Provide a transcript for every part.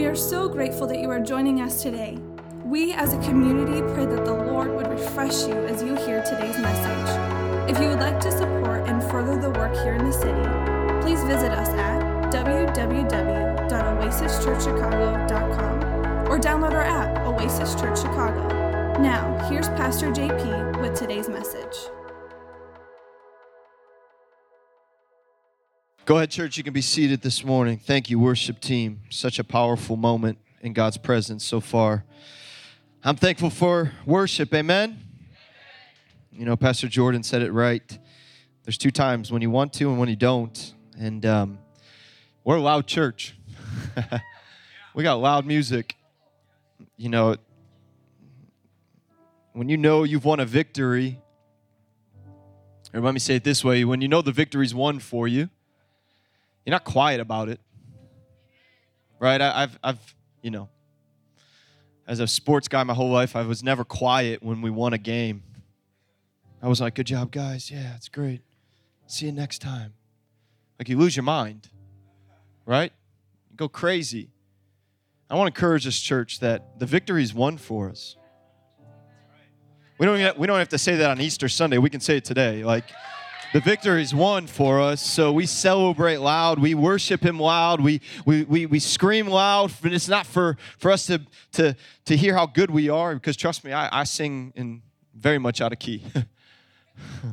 We are so grateful that you are joining us today. We as a community pray that the Lord would refresh you as you hear today's message. If you would like to support and further the work here in the city, please visit us at www.oasischurchchicago.com or download our app, Oasis Church Chicago. Now, here's Pastor JP with today's message. Go ahead, church. You can be seated this morning. Thank you, worship team. Such a powerful moment in God's presence so far. I'm thankful for worship. Amen. You know, Pastor Jordan said it right. There's two times when you want to and when you don't. And um, we're a loud church. we got loud music. You know, when you know you've won a victory, or let me say it this way when you know the victory's won for you, you're not quiet about it. Right? I, have I've, you know, as a sports guy my whole life, I was never quiet when we won a game. I was like, good job, guys. Yeah, it's great. See you next time. Like you lose your mind, right? You go crazy. I want to encourage this church that the victory is won for us. We don't, we don't have to say that on Easter Sunday. We can say it today. Like, the victory's won for us, so we celebrate loud. We worship Him loud. We, we, we, we scream loud. But it's not for, for us to, to, to hear how good we are, because trust me, I, I sing in very much out of key.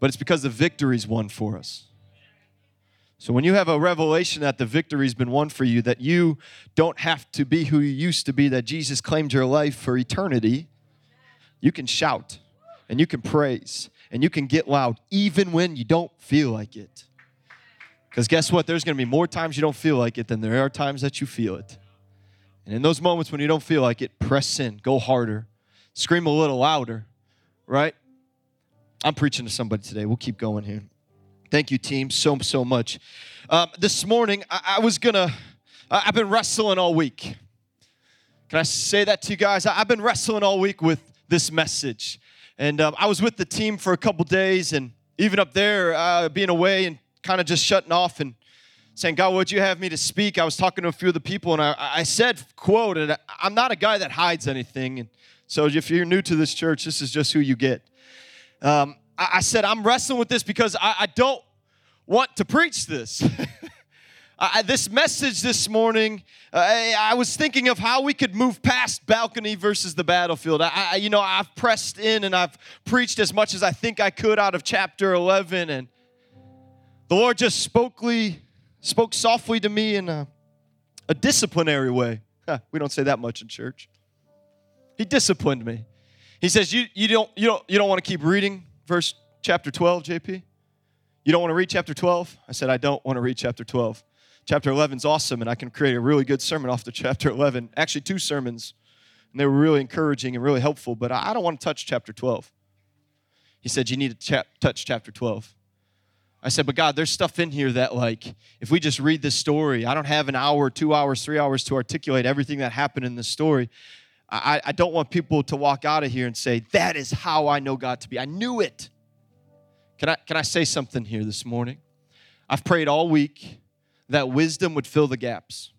but it's because the victory's won for us. So when you have a revelation that the victory's been won for you, that you don't have to be who you used to be, that Jesus claimed your life for eternity, you can shout and you can praise and you can get loud even when you don't feel like it. Because guess what? There's going to be more times you don't feel like it than there are times that you feel it. And in those moments when you don't feel like it, press in, go harder, scream a little louder, right? I'm preaching to somebody today. We'll keep going here. Thank you, team, so, so much. Um, this morning, I, I was going to, I've been wrestling all week. Can I say that to you guys? I, I've been wrestling all week with this message. And um, I was with the team for a couple days, and even up there, uh, being away and kind of just shutting off and saying, God, what'd you have me to speak? I was talking to a few of the people, and I, I said, quote, and I'm not a guy that hides anything. And so if you're new to this church, this is just who you get. Um, I, I, said, I'm wrestling with this because I, I don't want to preach this. Uh, this message this morning, uh, I, I, was thinking of how we could move past balcony versus the battlefield. I, I, you know, I've pressed in and I've preached as much as I think I could out of chapter 11, and the Lord just spokely, spoke softly to me in a, a disciplinary way. we don't say that much in church. He disciplined me. He says, "You, you don't, you don't, you don't want to keep reading verse chapter 12, JP." You don't want to read chapter 12? I said, I don't want to read chapter 12. Chapter 11 is awesome, and I can create a really good sermon off the chapter 11. Actually, two sermons, and they were really encouraging and really helpful, but I don't want to touch chapter 12. He said, You need to cha- touch chapter 12. I said, But God, there's stuff in here that, like, if we just read this story, I don't have an hour, two hours, three hours to articulate everything that happened in this story. I, I don't want people to walk out of here and say, That is how I know God to be. I knew it. Can I, can I say something here this morning? I've prayed all week that wisdom would fill the gaps.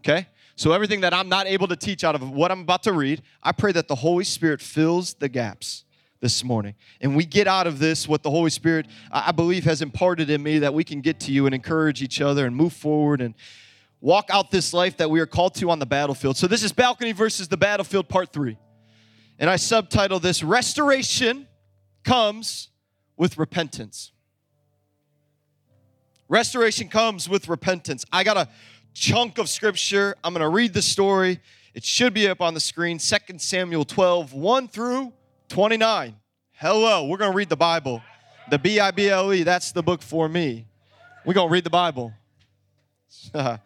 Okay? So, everything that I'm not able to teach out of what I'm about to read, I pray that the Holy Spirit fills the gaps this morning. And we get out of this what the Holy Spirit, I believe, has imparted in me that we can get to you and encourage each other and move forward and walk out this life that we are called to on the battlefield. So, this is balcony versus the battlefield, part three. And I subtitle this Restoration comes with repentance. Restoration comes with repentance. I got a chunk of scripture. I'm going to read the story. It should be up on the screen 2 Samuel 12, 1 through 29. Hello, we're going to read the Bible. The B I B L E, that's the book for me. We're going to read the Bible. what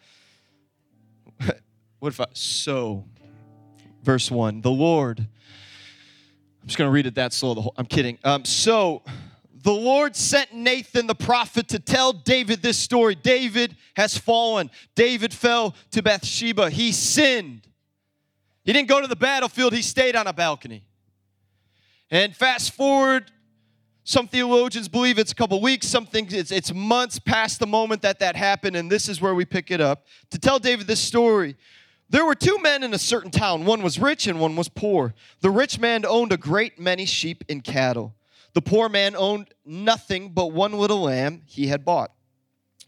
if I, so, verse 1 The Lord, I'm just going to read it that slow. The whole, I'm kidding. Um, so, the Lord sent Nathan the prophet to tell David this story. David has fallen. David fell to Bathsheba. He sinned. He didn't go to the battlefield, he stayed on a balcony. And fast forward Some theologians believe it's a couple weeks, some think it's, it's months past the moment that that happened, and this is where we pick it up. To tell David this story, there were two men in a certain town. One was rich and one was poor. The rich man owned a great many sheep and cattle. The poor man owned nothing but one little lamb he had bought.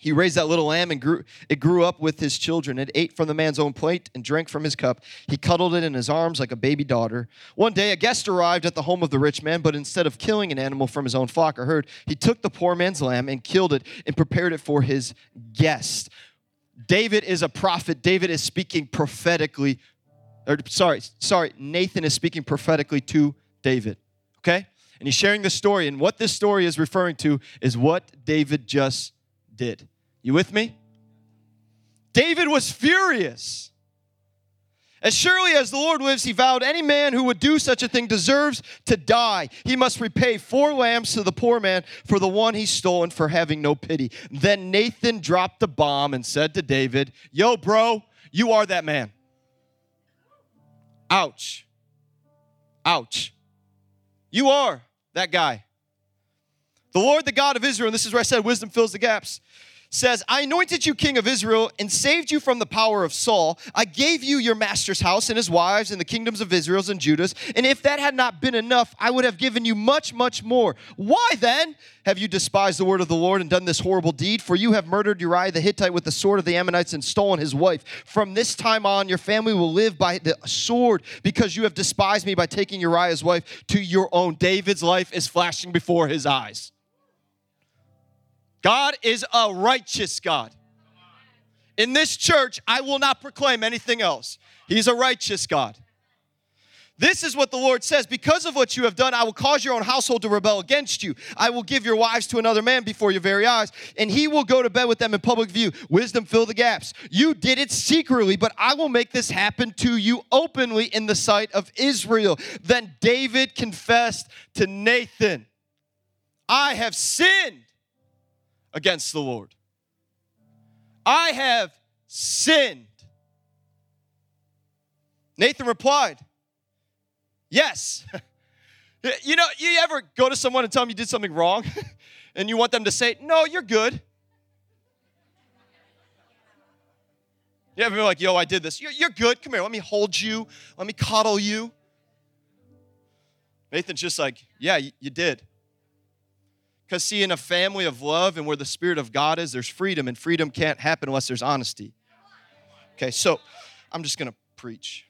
He raised that little lamb and grew, it grew up with his children. It ate from the man's own plate and drank from his cup. He cuddled it in his arms like a baby daughter. One day, a guest arrived at the home of the rich man, but instead of killing an animal from his own flock or herd, he took the poor man's lamb and killed it and prepared it for his guest. David is a prophet. David is speaking prophetically, or sorry, sorry, Nathan is speaking prophetically to David. Okay? And he's sharing the story. And what this story is referring to is what David just did. You with me? David was furious. As surely as the Lord lives, he vowed any man who would do such a thing deserves to die. He must repay four lambs to the poor man for the one he stole and for having no pity. Then Nathan dropped the bomb and said to David, Yo, bro, you are that man. Ouch. Ouch. You are that guy. The Lord, the God of Israel, and this is where I said wisdom fills the gaps says, I anointed you king of Israel and saved you from the power of Saul. I gave you your master's house and his wives and the kingdoms of Israel's and Judah's. And if that had not been enough, I would have given you much, much more. Why then have you despised the word of the Lord and done this horrible deed? For you have murdered Uriah the Hittite with the sword of the Ammonites and stolen his wife. From this time on, your family will live by the sword because you have despised me by taking Uriah's wife to your own. David's life is flashing before his eyes. God is a righteous God. In this church, I will not proclaim anything else. He's a righteous God. This is what the Lord says Because of what you have done, I will cause your own household to rebel against you. I will give your wives to another man before your very eyes, and he will go to bed with them in public view. Wisdom, fill the gaps. You did it secretly, but I will make this happen to you openly in the sight of Israel. Then David confessed to Nathan, I have sinned against the Lord. I have sinned. Nathan replied, Yes. you know, you ever go to someone and tell them you did something wrong and you want them to say, No, you're good. You ever be like, Yo, I did this. You're, you're good. Come here. Let me hold you. Let me coddle you. Nathan's just like, Yeah, you, you did. Because, see, in a family of love and where the Spirit of God is, there's freedom, and freedom can't happen unless there's honesty. Okay, so I'm just going to preach.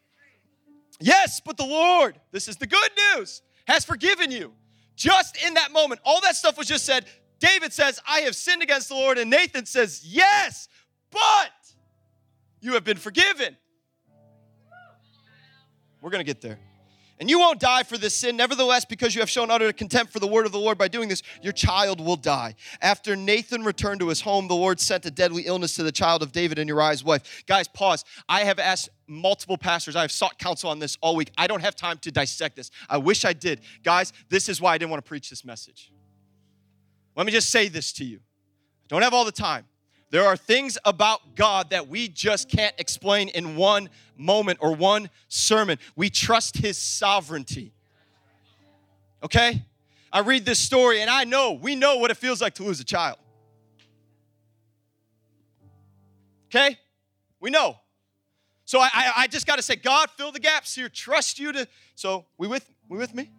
Yes, but the Lord, this is the good news, has forgiven you. Just in that moment, all that stuff was just said. David says, I have sinned against the Lord, and Nathan says, Yes, but you have been forgiven. We're going to get there. And you won't die for this sin. Nevertheless, because you have shown utter contempt for the word of the Lord by doing this, your child will die. After Nathan returned to his home, the Lord sent a deadly illness to the child of David and Uriah's wife. Guys, pause. I have asked multiple pastors, I have sought counsel on this all week. I don't have time to dissect this. I wish I did. Guys, this is why I didn't want to preach this message. Let me just say this to you. I don't have all the time. There are things about God that we just can't explain in one moment or one sermon. We trust His sovereignty. Okay? I read this story and I know, we know what it feels like to lose a child. Okay? We know. So I, I, I just got to say, God, fill the gaps here. Trust you to. So we with we with me?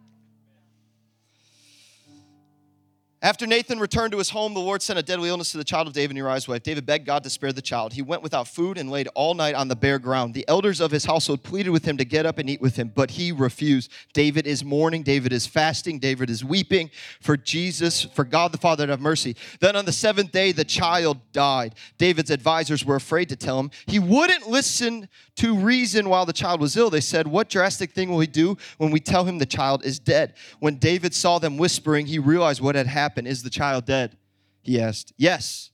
After Nathan returned to his home, the Lord sent a deadly illness to the child of David and Uriah's wife. David begged God to spare the child. He went without food and laid all night on the bare ground. The elders of his household pleaded with him to get up and eat with him, but he refused. David is mourning. David is fasting. David is weeping for Jesus, for God the Father to have mercy. Then on the seventh day, the child died. David's advisors were afraid to tell him. He wouldn't listen to reason while the child was ill. They said, What drastic thing will he do when we tell him the child is dead? When David saw them whispering, he realized what had happened. Is the child dead? He asked. Yes,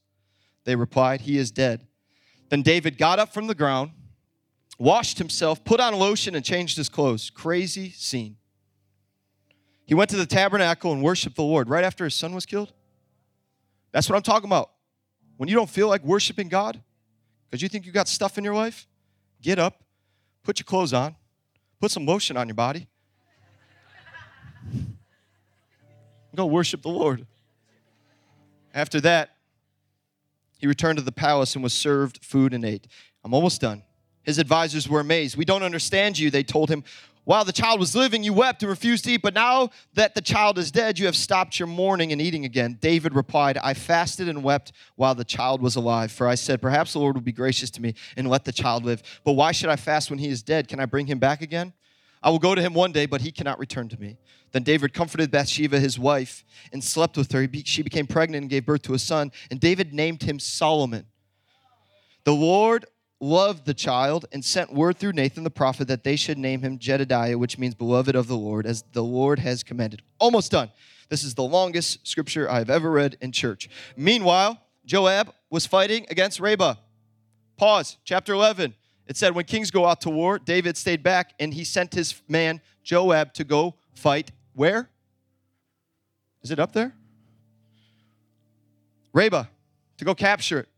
they replied, He is dead. Then David got up from the ground, washed himself, put on lotion, and changed his clothes. Crazy scene. He went to the tabernacle and worshiped the Lord right after his son was killed. That's what I'm talking about. When you don't feel like worshiping God because you think you got stuff in your life, get up, put your clothes on, put some lotion on your body. Go worship the Lord. After that, he returned to the palace and was served food and ate. I'm almost done. His advisors were amazed. We don't understand you, they told him. While the child was living, you wept and refused to eat, but now that the child is dead, you have stopped your mourning and eating again. David replied, I fasted and wept while the child was alive, for I said, Perhaps the Lord will be gracious to me and let the child live. But why should I fast when he is dead? Can I bring him back again? I will go to him one day, but he cannot return to me. Then David comforted Bathsheba, his wife, and slept with her. She became pregnant and gave birth to a son, and David named him Solomon. The Lord loved the child and sent word through Nathan the prophet that they should name him Jedidiah, which means beloved of the Lord, as the Lord has commanded. Almost done. This is the longest scripture I've ever read in church. Meanwhile, Joab was fighting against Rabbah. Pause. Chapter 11. It said, When kings go out to war, David stayed back and he sent his man Joab to go fight where? Is it up there? Rabbah, to go capture it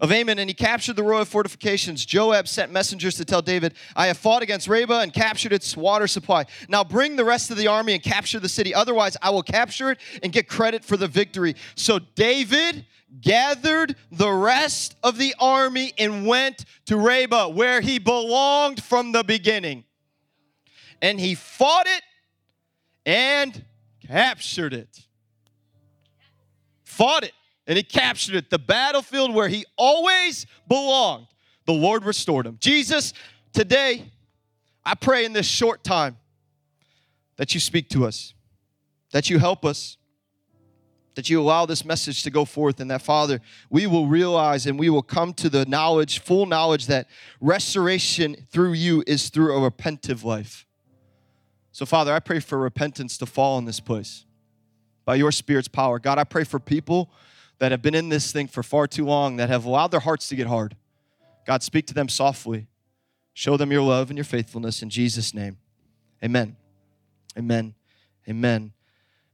of Ammon, and he captured the royal fortifications. Joab sent messengers to tell David, I have fought against Rabbah and captured its water supply. Now bring the rest of the army and capture the city. Otherwise, I will capture it and get credit for the victory. So David gathered the rest of the army and went to Rabbah, where he belonged from the beginning. And he fought it and captured it. Fought it and he captured it. The battlefield where he always belonged. The Lord restored him. Jesus, today, I pray in this short time that you speak to us, that you help us, that you allow this message to go forth, and that, Father, we will realize and we will come to the knowledge, full knowledge, that restoration through you is through a repentive life. So, Father, I pray for repentance to fall in this place by your Spirit's power. God, I pray for people that have been in this thing for far too long, that have allowed their hearts to get hard. God, speak to them softly. Show them your love and your faithfulness in Jesus' name. Amen. Amen. Amen.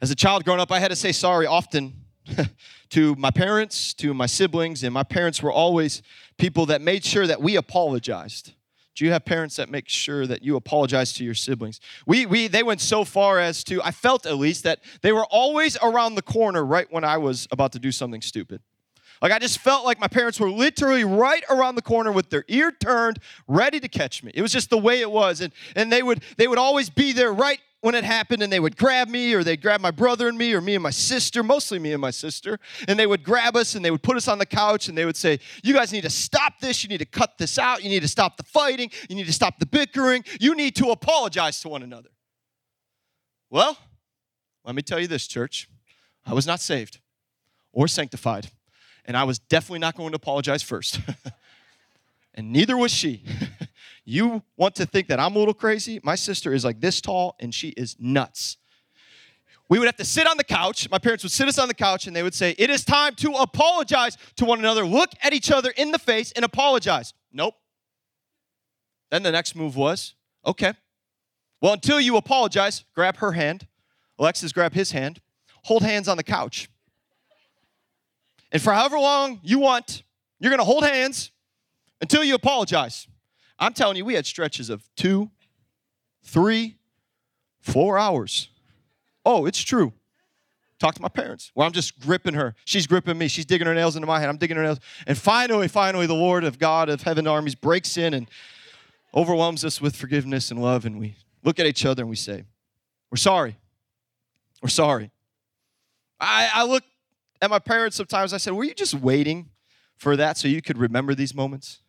As a child growing up, I had to say sorry often to my parents, to my siblings, and my parents were always people that made sure that we apologized. Do you have parents that make sure that you apologize to your siblings? We, we, they went so far as to, I felt at least, that they were always around the corner right when I was about to do something stupid. Like I just felt like my parents were literally right around the corner with their ear turned, ready to catch me. It was just the way it was. And, and they would they would always be there right when it happened and they would grab me or they'd grab my brother and me or me and my sister, mostly me and my sister, and they would grab us and they would put us on the couch and they would say, You guys need to stop this. You need to cut this out. You need to stop the fighting. You need to stop the bickering. You need to apologize to one another. Well, let me tell you this, church. I was not saved or sanctified, and I was definitely not going to apologize first. and neither was she. You want to think that I'm a little crazy? My sister is like this tall and she is nuts. We would have to sit on the couch. My parents would sit us on the couch and they would say, It is time to apologize to one another. Look at each other in the face and apologize. Nope. Then the next move was, Okay. Well, until you apologize, grab her hand. Alexis, grab his hand. Hold hands on the couch. And for however long you want, you're to hold hands until you apologize. I'm telling you, we had stretches of two, three, four hours. Oh, it's true. Talk to my parents. Well, I'm just gripping her. She's gripping me. She's digging her nails into my hand. I'm digging her nails. And finally, finally, the Lord of God of heaven armies breaks in and overwhelms us with forgiveness and love. And we look at each other and we say, We're sorry. We're sorry. I, I look at my parents sometimes. I said, Were you just waiting for that so you could remember these moments?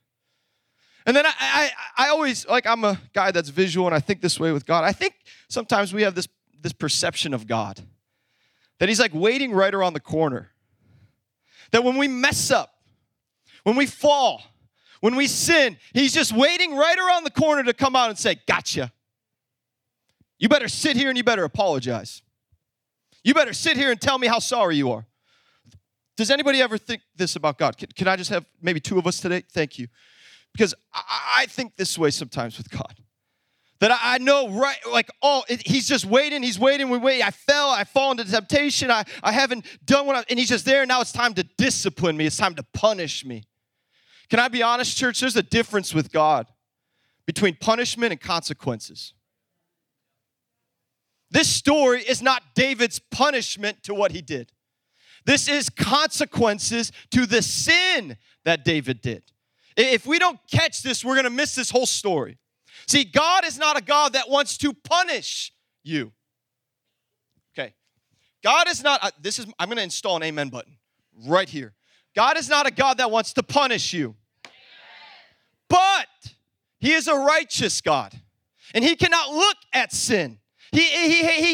And then I, I, I always, like, I'm a guy that's visual and I think this way with God. I think sometimes we have this, this perception of God that He's like waiting right around the corner. That when we mess up, when we fall, when we sin, He's just waiting right around the corner to come out and say, Gotcha. You better sit here and you better apologize. You better sit here and tell me how sorry you are. Does anybody ever think this about God? Can, can I just have maybe two of us today? Thank you. Because I, think this way sometimes with God. That I, know right, like, oh, it, he's just waiting, he's waiting, we wait. I fell, I fall into temptation, I, I haven't done what I, and he's just there. Now it's time to discipline me, it's time to punish me. Can I be honest, church? There's a difference with God between punishment and consequences. This story is not David's punishment to what he did. This is consequences to the sin that David did. If we don't catch this, we're going to miss this whole story. See, God is not a God that wants to punish you. Okay. God is not, uh, this is, I'm going to install an amen button right here. God is not a God that wants to punish you. But He is a righteous God. And He cannot look at sin. He, he, he,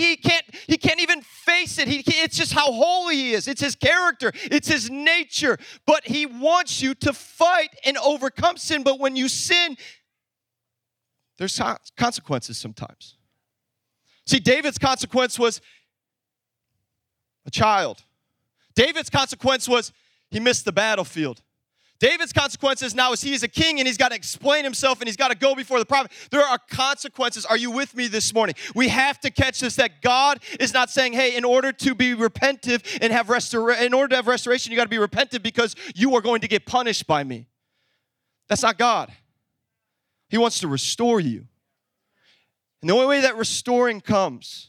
he, can't even face it. He, it's just how holy he is. It's his character, it's his nature. But he wants you to fight and overcome sin. But when you sin, there's consequences sometimes. See, David's consequence was a child. David's consequence was he missed the battlefield. David's consequences now is he is a king and he's got to explain himself and he's got to go before the prophet. There are consequences. Are you with me this morning? We have to catch this that God is not saying, hey, in order to be repentive and have restora- in order to have restoration, you got to be repentant because you are going to get punished by me. That's not God. He wants to restore you. And the only way that restoring comes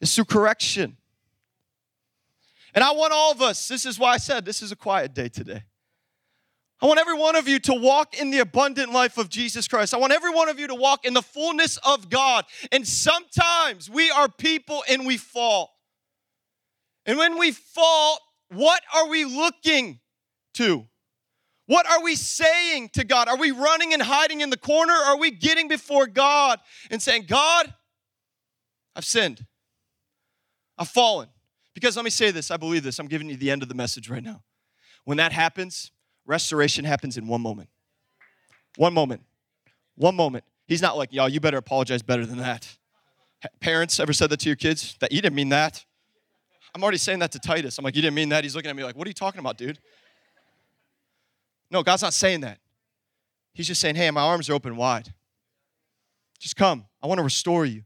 is through correction. And I want all of us, this is why I said this is a quiet day today. I want every one of you to walk in the abundant life of Jesus Christ. I want every one of you to walk in the fullness of God. And sometimes we are people and we fall. And when we fall, what are we looking to? What are we saying to God? Are we running and hiding in the corner? Are we getting before God and saying, God, I've sinned, I've fallen? Because let me say this, I believe this. I'm giving you the end of the message right now. When that happens, restoration happens in one moment. One moment. One moment. He's not like, y'all, you better apologize better than that. Parents ever said that to your kids? That you didn't mean that. I'm already saying that to Titus. I'm like, you didn't mean that. He's looking at me like, what are you talking about, dude? No, God's not saying that. He's just saying, hey, my arms are open wide. Just come. I want to restore you.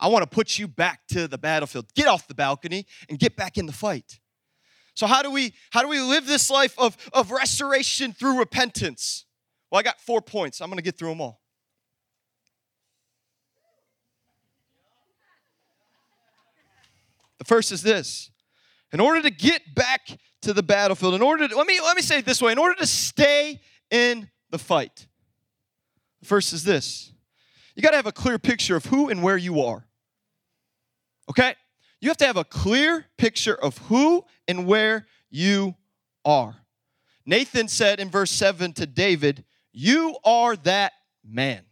I want to put you back to the battlefield. Get off the balcony and get back in the fight. So how do we how do we live this life of, of restoration through repentance? Well, I got four points. I'm going to get through them all. The first is this. In order to get back to the battlefield, in order to let me let me say it this way, in order to stay in the fight. The first is this. You got to have a clear picture of who and where you are. Okay? You have to have a clear picture of who and where you are. Nathan said in verse 7 to David, You are that man.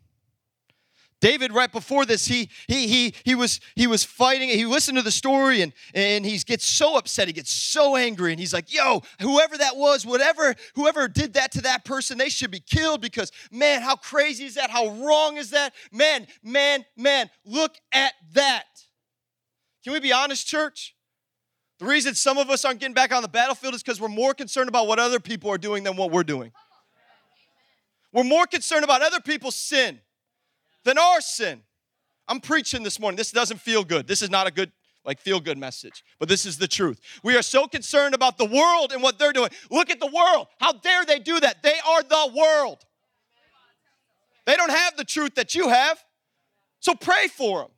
David, right before this, he he he he was he was fighting. He listened to the story and and he gets so upset. He gets so angry, and he's like, "Yo, whoever that was, whatever, whoever did that to that person, they should be killed because man, how crazy is that? How wrong is that? Man, man, man, look at that." Can we be honest, church? The reason some of us aren't getting back on the battlefield is because we're more concerned about what other people are doing than what we're doing. We're more concerned about other people's sin than our sin. I'm preaching this morning. This doesn't feel good. This is not a good like feel good message, but this is the truth. We are so concerned about the world and what they're doing. Look at the world. How dare they do that? They are the world. They don't have the truth that you have. So pray for them.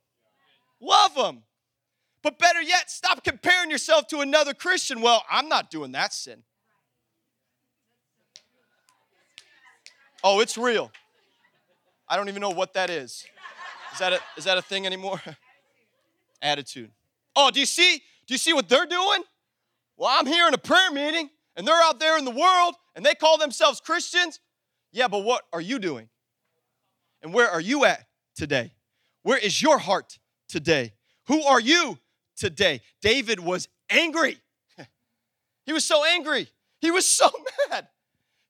Love them. But better yet, stop comparing yourself to another Christian. Well, I'm not doing that sin. Oh, it's real. I don't even know what that is. Is that a, is that a thing anymore? Attitude. Oh, do you see? Do you see what they're doing? Well, I'm here in a prayer meeting and they're out there in the world and they call themselves Christians. Yeah, but what are you doing? And where are you at today? Where is your heart today? Who are you today. David was angry. He was so angry. He was so mad.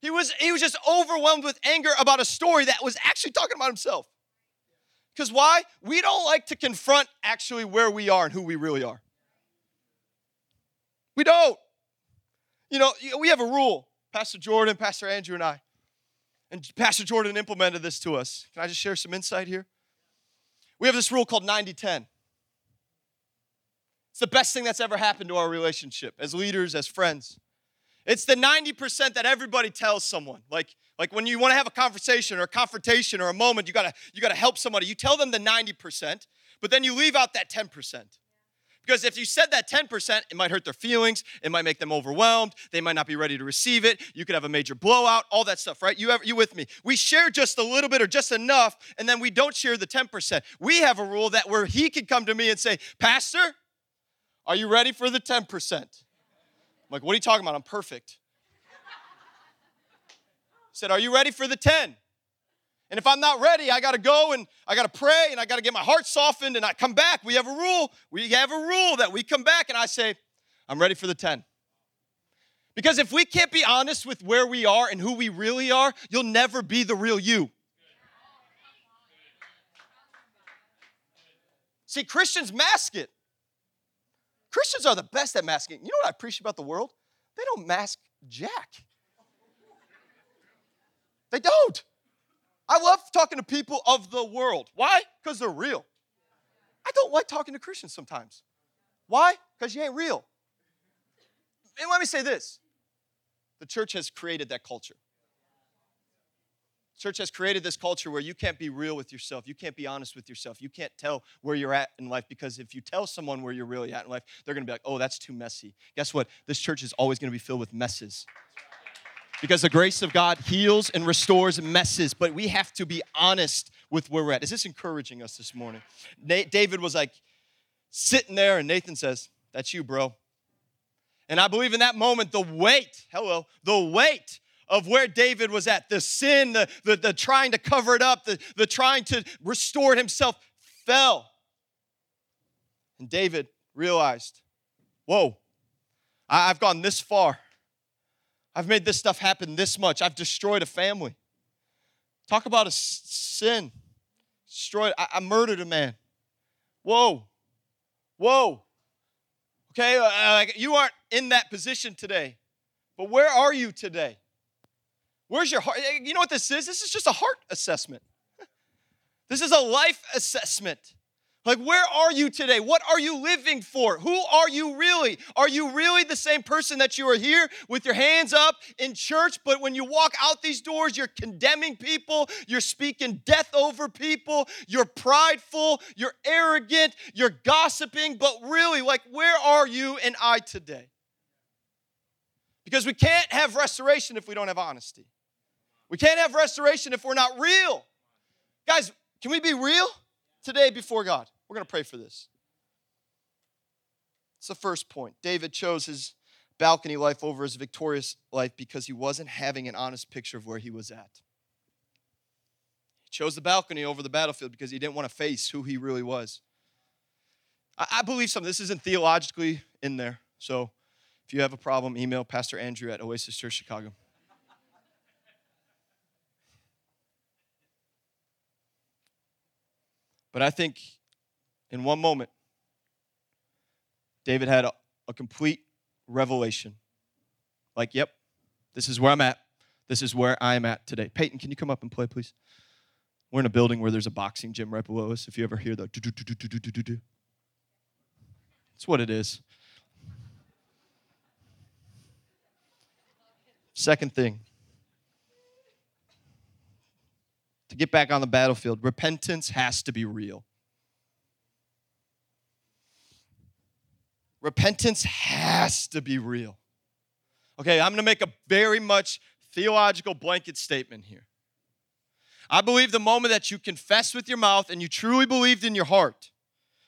He was, he was just overwhelmed with anger about a story that was actually talking about himself. Because why? We don't like to confront actually where we are and who we really are. We don't. You know, we have a rule, Pastor Jordan, Pastor Andrew, and I. And Pastor Jordan implemented this to us. Can I just share some insight here? We have this rule called 90 10. It's the best thing that's ever happened to our relationship as leaders, as friends. It's the 90% that everybody tells someone. Like, like when you want to have a conversation or a confrontation or a moment, you gotta, you gotta help somebody. You tell them the 90%, but then you leave out that 10%. Because if you said that 10%, it might hurt their feelings, it might make them overwhelmed, they might not be ready to receive it, you could have a major blowout, all that stuff, right? You, have, you with me? We share just a little bit or just enough, and then we don't share the 10%. We have a rule that where he can come to me and say, Pastor, are you ready for the 10%? I'm like, what are you talking about? I'm perfect. He said, Are you ready for the 10? And if I'm not ready, I got to go and I got to pray and I got to get my heart softened and I come back. We have a rule. We have a rule that we come back and I say, I'm ready for the 10. Because if we can't be honest with where we are and who we really are, you'll never be the real you. See, Christians mask it. Christians are the best at masking. You know what I appreciate about the world? They don't mask jack. They don't. I love talking to people of the world. Why? Because they're real. I don't like talking to Christians sometimes. Why? Because you ain't real. And let me say this the church has created that culture. Church has created this culture where you can't be real with yourself. You can't be honest with yourself. You can't tell where you're at in life because if you tell someone where you're really at in life, they're going to be like, oh, that's too messy. Guess what? This church is always going to be filled with messes because the grace of God heals and restores messes, but we have to be honest with where we're at. Is this encouraging us this morning? David was like sitting there, and Nathan says, That's you, bro. And I believe in that moment, the weight, hello, the weight of where David was at, the sin, the, the, the trying to cover it up, the, the trying to restore himself fell. And David realized, Whoa, I've gone this far. I've made this stuff happen this much. I've destroyed a family. Talk about a sin. Destroyed. I, I murdered a man. Whoa. Whoa. Okay, uh, like you aren't in that position today. But where are you today? Where's your heart? You know what this is? This is just a heart assessment. This is a life assessment. Like, where are you today? What are you living for? Who are you really? Are you really the same person that you are here with your hands up in church, but when you walk out these doors, you're condemning people, you're speaking death over people, you're prideful, you're arrogant, you're gossiping, but really, like, where are you and I today? Because we can't have restoration if we don't have honesty. We can't have restoration if we're not real. Guys, can we be real today before God? We're going to pray for this. It's the first point. David chose his balcony life over his victorious life because he wasn't having an honest picture of where he was at. He chose the balcony over the battlefield because he didn't want to face who he really was. I, I believe something. This isn't theologically in there. So if you have a problem, email Pastor Andrew at Oasis Church Chicago. But I think in one moment, David had a, a complete revelation. Like, yep, this is where I'm at. This is where I am at today. Peyton, can you come up and play, please? We're in a building where there's a boxing gym right below us. If you ever hear the do do do do do do do do, it's what it is. Second thing, to get back on the battlefield, repentance has to be real. repentance has to be real. Okay, I'm gonna make a very much theological blanket statement here. I believe the moment that you confess with your mouth and you truly believed in your heart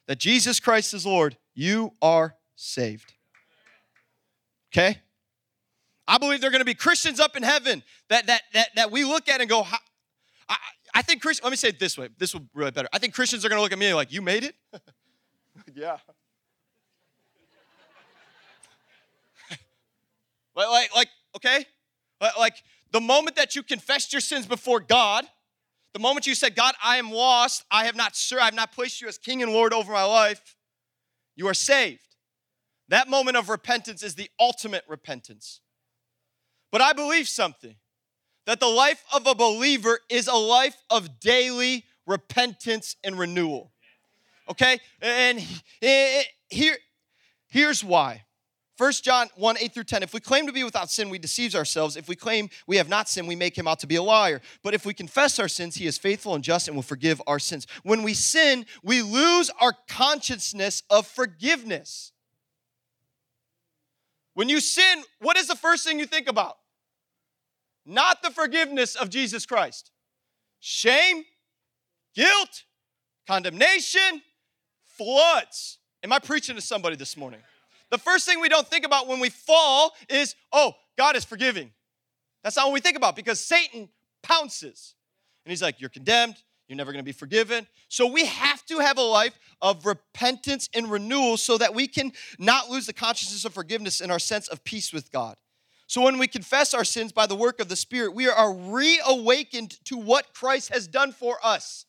that Jesus Christ is Lord, you are saved. Okay? I believe there are going to be Christians up in heaven that that that, that we look at and go, I, I think Christians, let me say it this way. This will really better. I think Christians are going to look at me like, you made it? yeah. Like, like okay? Like the moment that you confessed your sins before God, the moment you said, God, I am lost, I have not sir, I have not placed you as King and Lord over my life, you are saved. That moment of repentance is the ultimate repentance. But I believe something that the life of a believer is a life of daily repentance and renewal. Okay? And here, here's why. 1 John 1, 8 through 10. If we claim to be without sin, we deceive ourselves. If we claim we have not sinned, we make him out to be a liar. But if we confess our sins, he is faithful and just and will forgive our sins. When we sin, we lose our consciousness of forgiveness. When you sin, what is the first thing you think about? Not the forgiveness of Jesus Christ. Shame, guilt, condemnation, floods. Am I preaching to somebody this morning? The first thing we don't think about when we fall is, oh, God is forgiving. That's not what we think about because Satan pounces. And he's like, you're condemned. You're never going to be forgiven. So we have to have a life of repentance and renewal so that we can not lose the consciousness of forgiveness and our sense of peace with God. So when we confess our sins by the work of the Spirit, we are reawakened to what Christ has done for us.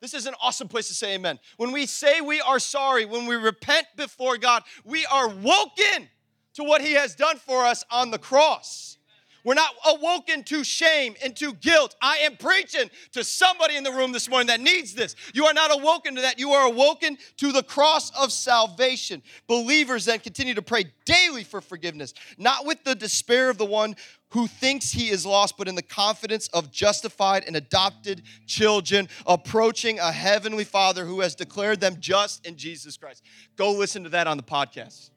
This is an awesome place to say amen. When we say we are sorry, when we repent before God, we are woken to what He has done for us on the cross. We're not awoken to shame and to guilt. I am preaching to somebody in the room this morning that needs this. You are not awoken to that. You are awoken to the cross of salvation. Believers then continue to pray daily for forgiveness, not with the despair of the one who thinks he is lost, but in the confidence of justified and adopted children approaching a heavenly Father who has declared them just in Jesus Christ. Go listen to that on the podcast.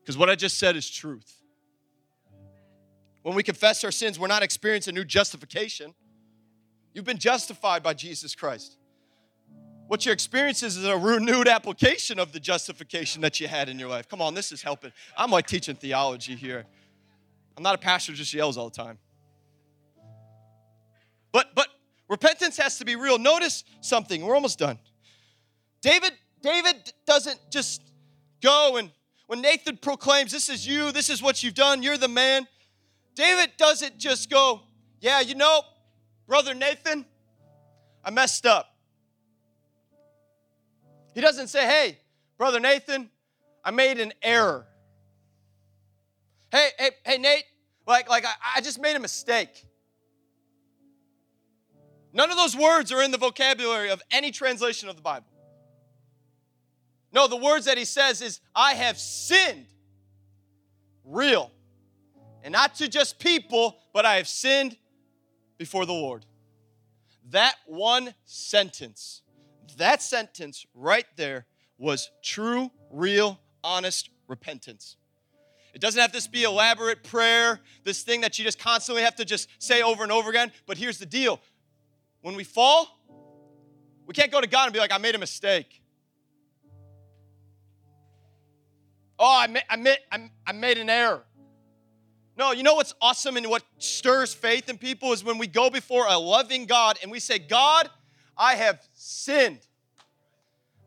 Because what I just said is truth. When we confess our sins, we're not experiencing new justification. You've been justified by Jesus Christ. What your experience is is a renewed application of the justification that you had in your life. Come on, this is helping. I'm like teaching theology here. I'm not a pastor who just yells all the time. But but repentance has to be real. Notice something. We're almost done. David David doesn't just go and when Nathan proclaims, "This is you. This is what you've done. You're the man." David doesn't just go, "Yeah, you know, brother Nathan, I messed up." He doesn't say, "Hey, brother Nathan, I made an error." Hey, hey, hey, Nate, like, like I, I just made a mistake. None of those words are in the vocabulary of any translation of the Bible. No, the words that he says is, I have sinned. Real. And not to just people, but I have sinned before the Lord. That one sentence, that sentence right there was true, real, honest repentance. It doesn't have to be elaborate prayer, this thing that you just constantly have to just say over and over again. But here's the deal when we fall, we can't go to God and be like, I made a mistake. Oh, I made, I made, I made an error. No, you know what's awesome and what stirs faith in people is when we go before a loving God and we say, God, I have sinned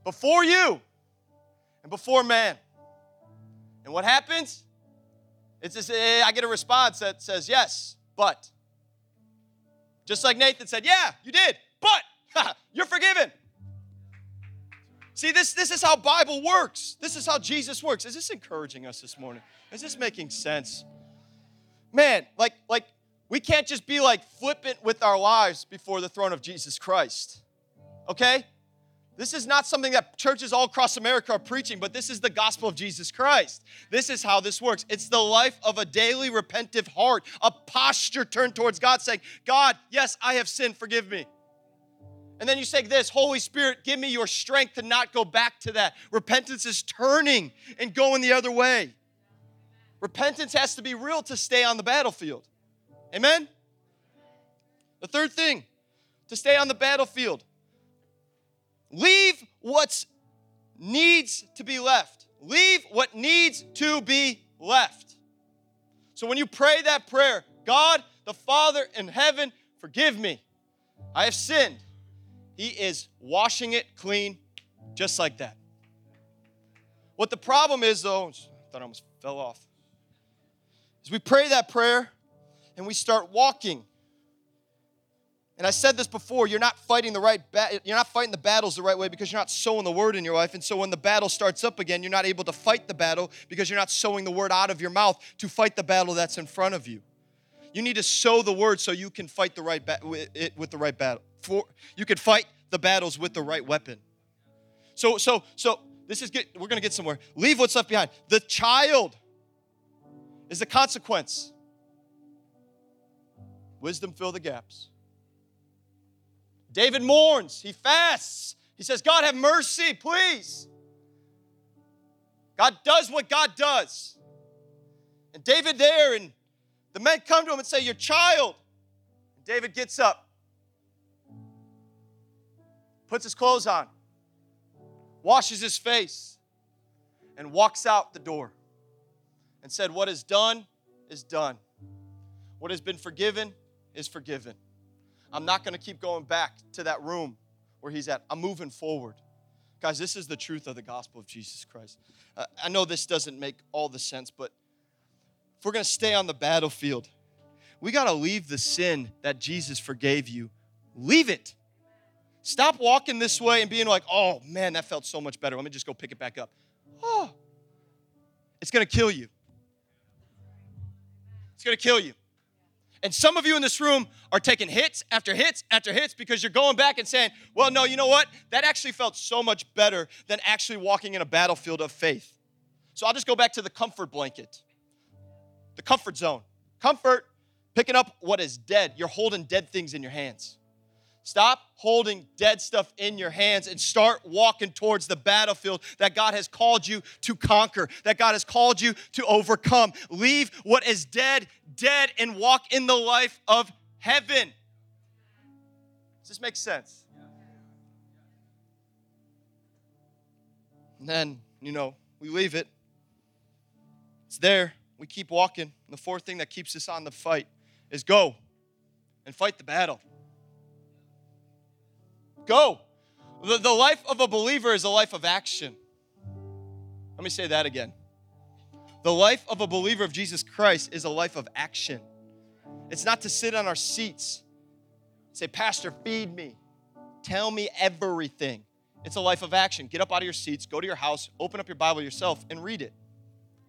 before you and before man. And what happens? It's just, eh, I get a response that says, yes, but. Just like Nathan said, yeah, you did, but you're forgiven. See, this, this is how Bible works. This is how Jesus works. Is this encouraging us this morning? Is this making sense? Man, like, like we can't just be like flippant with our lives before the throne of Jesus Christ. Okay? This is not something that churches all across America are preaching, but this is the gospel of Jesus Christ. This is how this works. It's the life of a daily repentive heart, a posture turned towards God, saying, God, yes, I have sinned, forgive me. And then you say this Holy Spirit, give me your strength to not go back to that. Repentance is turning and going the other way. Repentance has to be real to stay on the battlefield. Amen? The third thing, to stay on the battlefield Leave what needs to be left. Leave what needs to be left. So when you pray that prayer, God, the Father in heaven, forgive me. I have sinned. He is washing it clean just like that. What the problem is, though, I thought I almost fell off, we pray that prayer and we start walking and I said this before, you're not fighting the right ba- you're not fighting the battles the right way because you're not sowing the word in your life. And so when the battle starts up again, you're not able to fight the battle because you're not sowing the word out of your mouth to fight the battle that's in front of you. You need to sow the word so you can fight the right ba- with, it, with the right battle. For you can fight the battles with the right weapon. So so so this is we're going to get somewhere. Leave what's left behind. The child is the consequence. Wisdom fill the gaps. David mourns, he fasts. He says, God, have mercy, please. God does what God does. And David there, and the men come to him and say, Your child. And David gets up, puts his clothes on, washes his face, and walks out the door and said, What is done is done. What has been forgiven is forgiven. I'm not going to keep going back to that room where he's at. I'm moving forward. Guys, this is the truth of the gospel of Jesus Christ. Uh, I know this doesn't make all the sense, but if we're going to stay on the battlefield, we got to leave the sin that Jesus forgave you. Leave it. Stop walking this way and being like, oh man, that felt so much better. Let me just go pick it back up. Oh, it's going to kill you. It's going to kill you. And some of you in this room are taking hits after hits after hits because you're going back and saying, well, no, you know what? That actually felt so much better than actually walking in a battlefield of faith. So I'll just go back to the comfort blanket, the comfort zone. Comfort, picking up what is dead. You're holding dead things in your hands. Stop holding dead stuff in your hands and start walking towards the battlefield that God has called you to conquer, that God has called you to overcome. Leave what is dead, dead, and walk in the life of heaven. Does this make sense? And then, you know, we leave it. It's there. We keep walking. And the fourth thing that keeps us on the fight is go and fight the battle. Go. The, the life of a believer is a life of action. Let me say that again. The life of a believer of Jesus Christ is a life of action. It's not to sit on our seats, say, Pastor, feed me, tell me everything. It's a life of action. Get up out of your seats, go to your house, open up your Bible yourself, and read it.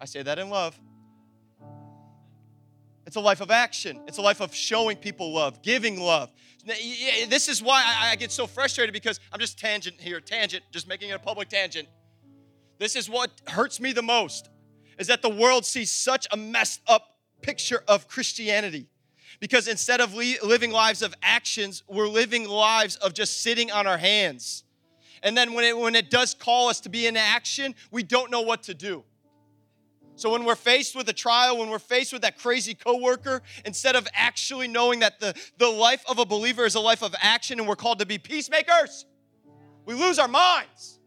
I say that in love. It's a life of action. It's a life of showing people love, giving love. This is why I get so frustrated because I'm just tangent here, tangent, just making it a public tangent. This is what hurts me the most is that the world sees such a messed up picture of Christianity. Because instead of living lives of actions, we're living lives of just sitting on our hands. And then when it, when it does call us to be in action, we don't know what to do. So when we're faced with a trial, when we're faced with that crazy coworker, instead of actually knowing that the, the life of a believer is a life of action and we're called to be peacemakers, we lose our minds.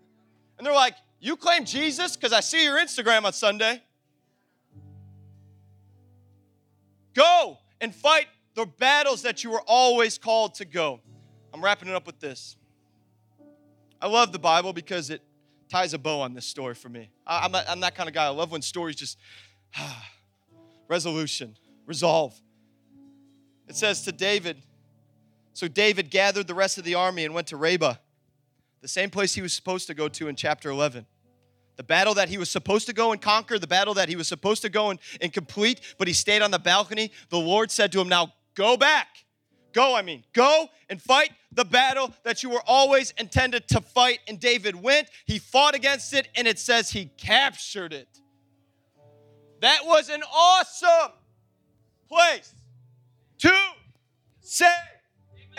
And they're like, You claim Jesus because I see your Instagram on Sunday. Go and fight the battles that you were always called to go. I'm wrapping it up with this. I love the Bible because it ties a bow on this story for me. I, am I'm that kind of guy. I love when stories just, resolution, resolve. It says to David, so David gathered the rest of the army and went to Rabbah, the same place he was supposed to go to in chapter 11. The battle that he was supposed to go and conquer, the battle that he was supposed to go and, and complete, but he stayed on the balcony. The Lord said to him, Now go back Go, I mean, go and fight the battle that you were always intended to fight. And David went, he fought against it, and it says he captured it. That was an awesome place to say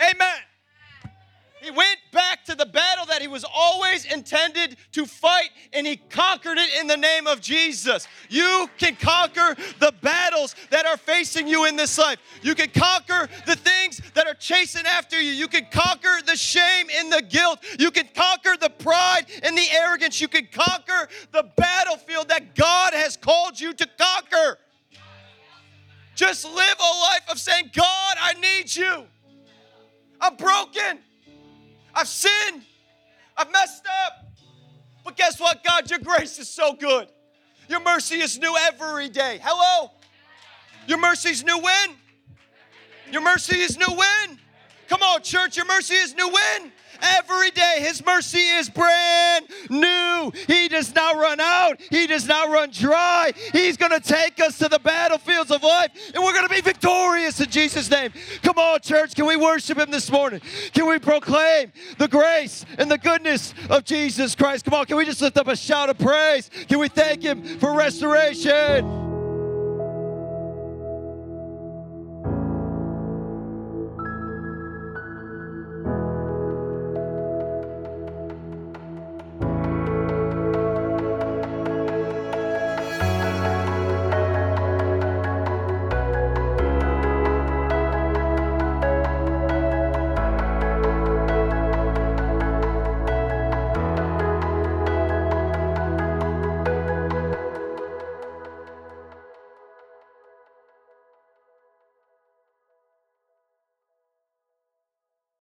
amen. He went back to the battle that he was always intended to fight and he conquered it in the name of Jesus. You can conquer the battles that are facing you in this life. You can conquer the things that are chasing after you. You can conquer the shame and the guilt. You can conquer the pride and the arrogance. You can conquer the battlefield that God has called you to conquer. Just live a life of saying, God, I need you. I'm broken. I've sinned. I've messed up. But guess what, God? Your grace is so good. Your mercy is new every day. Hello? Your mercy is new when? Your mercy is new when? Come on, church, your mercy is new when? Every day, His mercy is brand new. He does not run out, He does not run dry. He's going to take us to the battlefields of life, and we're going to be victorious in Jesus' name. Come on, church. Can we worship Him this morning? Can we proclaim the grace and the goodness of Jesus Christ? Come on, can we just lift up a shout of praise? Can we thank Him for restoration?